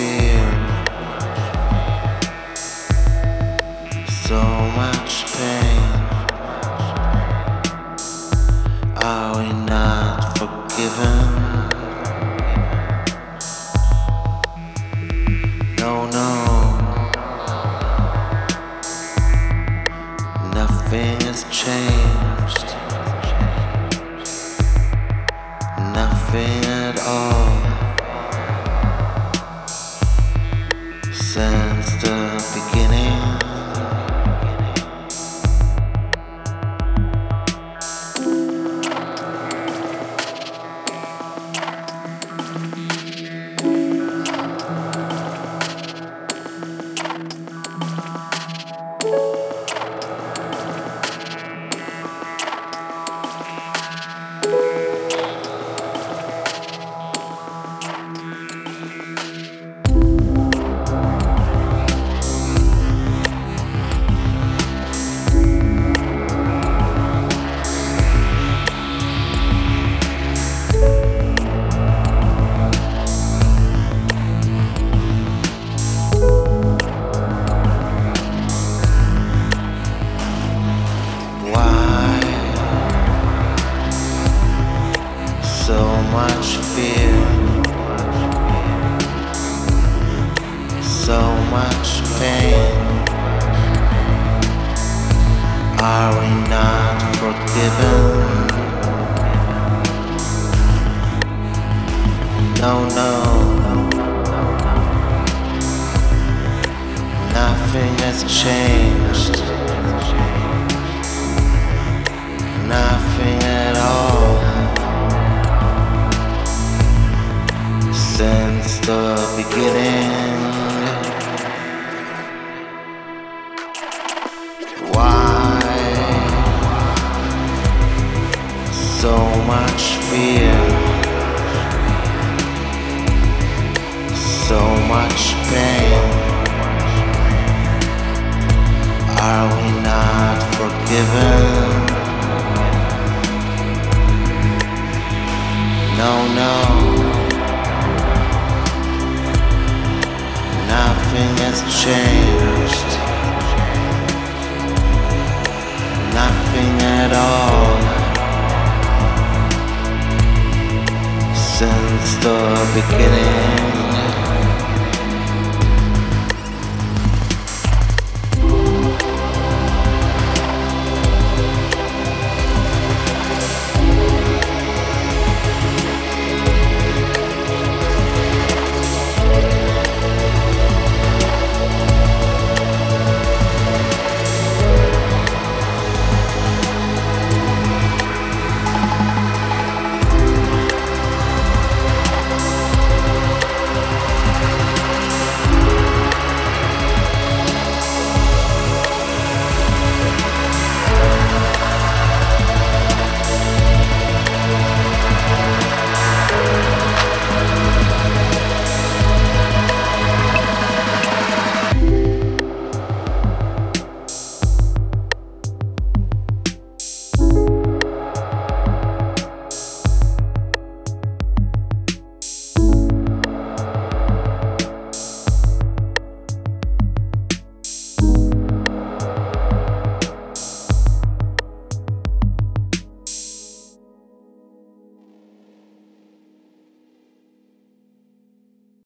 fear, so much pain. Are we not forgiven? No, no, nothing has changed, nothing at all. The beginning, much fear, so much pain? Are we not forgiven? No, no. Nothing has changed. Beginning. Why so much fear? So much pain. Are we not forgiven? No, no. Changed. Nothing at all. Since the beginning.